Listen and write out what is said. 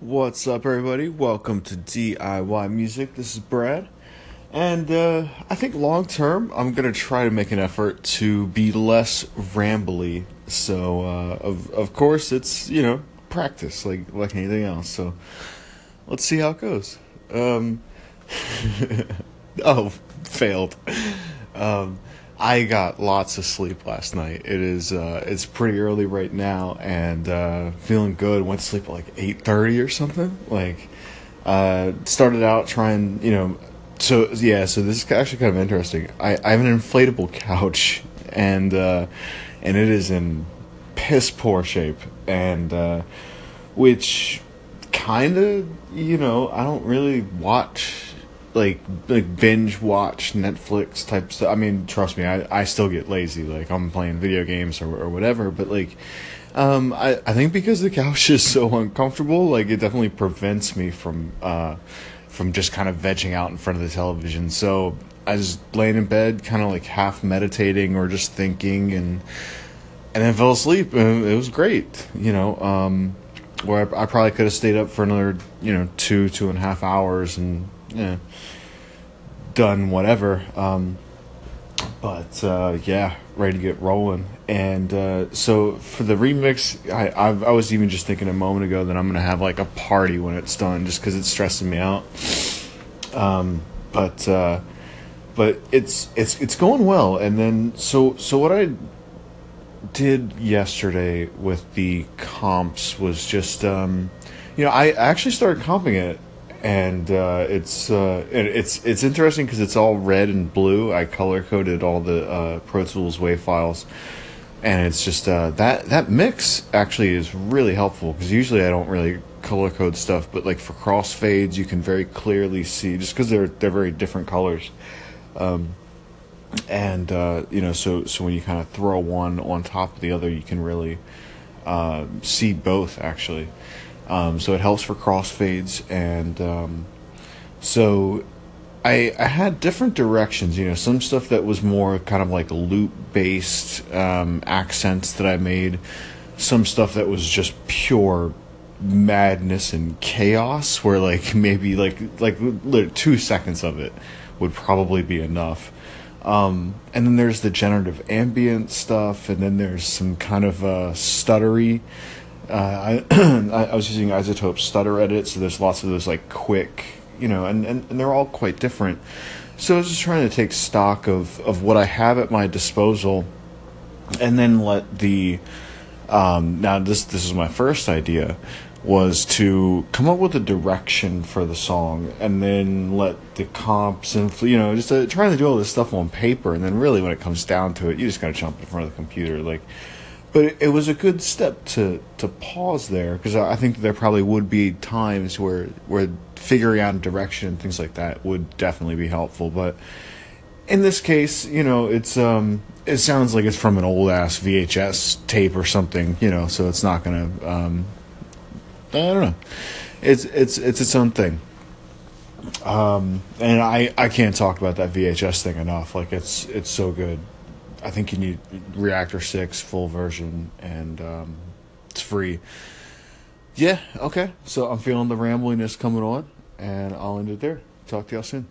What's up, everybody? Welcome to DIY Music. This is Brad. And uh, I think long term, I'm to try to make an effort to be less rambly. So, uh, of, of course, it's, you know, practice like, like anything else. So, let's see how it goes. Um, oh, failed. Um, I got lots of sleep last night. It is uh, it's pretty early right now, and uh, feeling good. Went to sleep at like eight thirty or something. Like uh, started out trying, you know. So yeah, so this is actually kind of interesting. I, I have an inflatable couch, and uh, and it is in piss poor shape, and uh, which kind of you know I don't really watch like like binge watch Netflix type stuff. I mean, trust me, I, I still get lazy. Like I'm playing video games or, or whatever. But like, um, I I think because the couch is so uncomfortable, like it definitely prevents me from uh from just kind of vegging out in front of the television. So I was laying in bed, kind of like half meditating or just thinking, and and then fell asleep. And it was great, you know. Um, where I, I probably could have stayed up for another, you know, two two and a half hours and yeah, done whatever. Um, but uh, yeah, ready to get rolling. And uh, so for the remix, I I've, i was even just thinking a moment ago that I'm gonna have like a party when it's done, just because it's stressing me out. Um, but uh, but it's it's it's going well. And then so so what I did yesterday with the comps was just um, you know I actually started comping it and uh, it's uh, it's it's interesting because it's all red and blue. I color coded all the uh, Pro Tools WAV files, and it's just uh, that that mix actually is really helpful because usually I don't really color code stuff, but like for crossfades, you can very clearly see just because they're they're very different colors. Um, and uh, you know, so so when you kind of throw one on top of the other, you can really uh, see both actually. Um, so it helps for crossfades, and um, so I I had different directions. You know, some stuff that was more kind of like loop based um, accents that I made. Some stuff that was just pure madness and chaos, where like maybe like like two seconds of it would probably be enough. Um, and then there's the generative ambient stuff, and then there's some kind of uh, stuttery uh, I I was using iZotope stutter edit, so there's lots of those like quick, you know, and, and, and they're all quite different. So I was just trying to take stock of, of what I have at my disposal, and then let the um, now this this is my first idea was to come up with a direction for the song and then let the comps and you know just uh, trying to do all this stuff on paper and then really when it comes down to it you just gotta jump in front of the computer like but it, was a good step to to pause there because I think there probably would be times where where figuring out direction and things like that would definitely be helpful. But in this case, you know, it's um it sounds like it's from an old ass VHS tape or something, you know, so it's not gonna um I don't know. It's it's it's its own thing. Um and I I can't talk about that VHS thing enough. Like it's it's so good. I think you need Reaktor 6 full version, and um, it's free. Yeah, okay. So I'm feeling the rambliness coming on, and I'll end it there. Talk to y'all soon.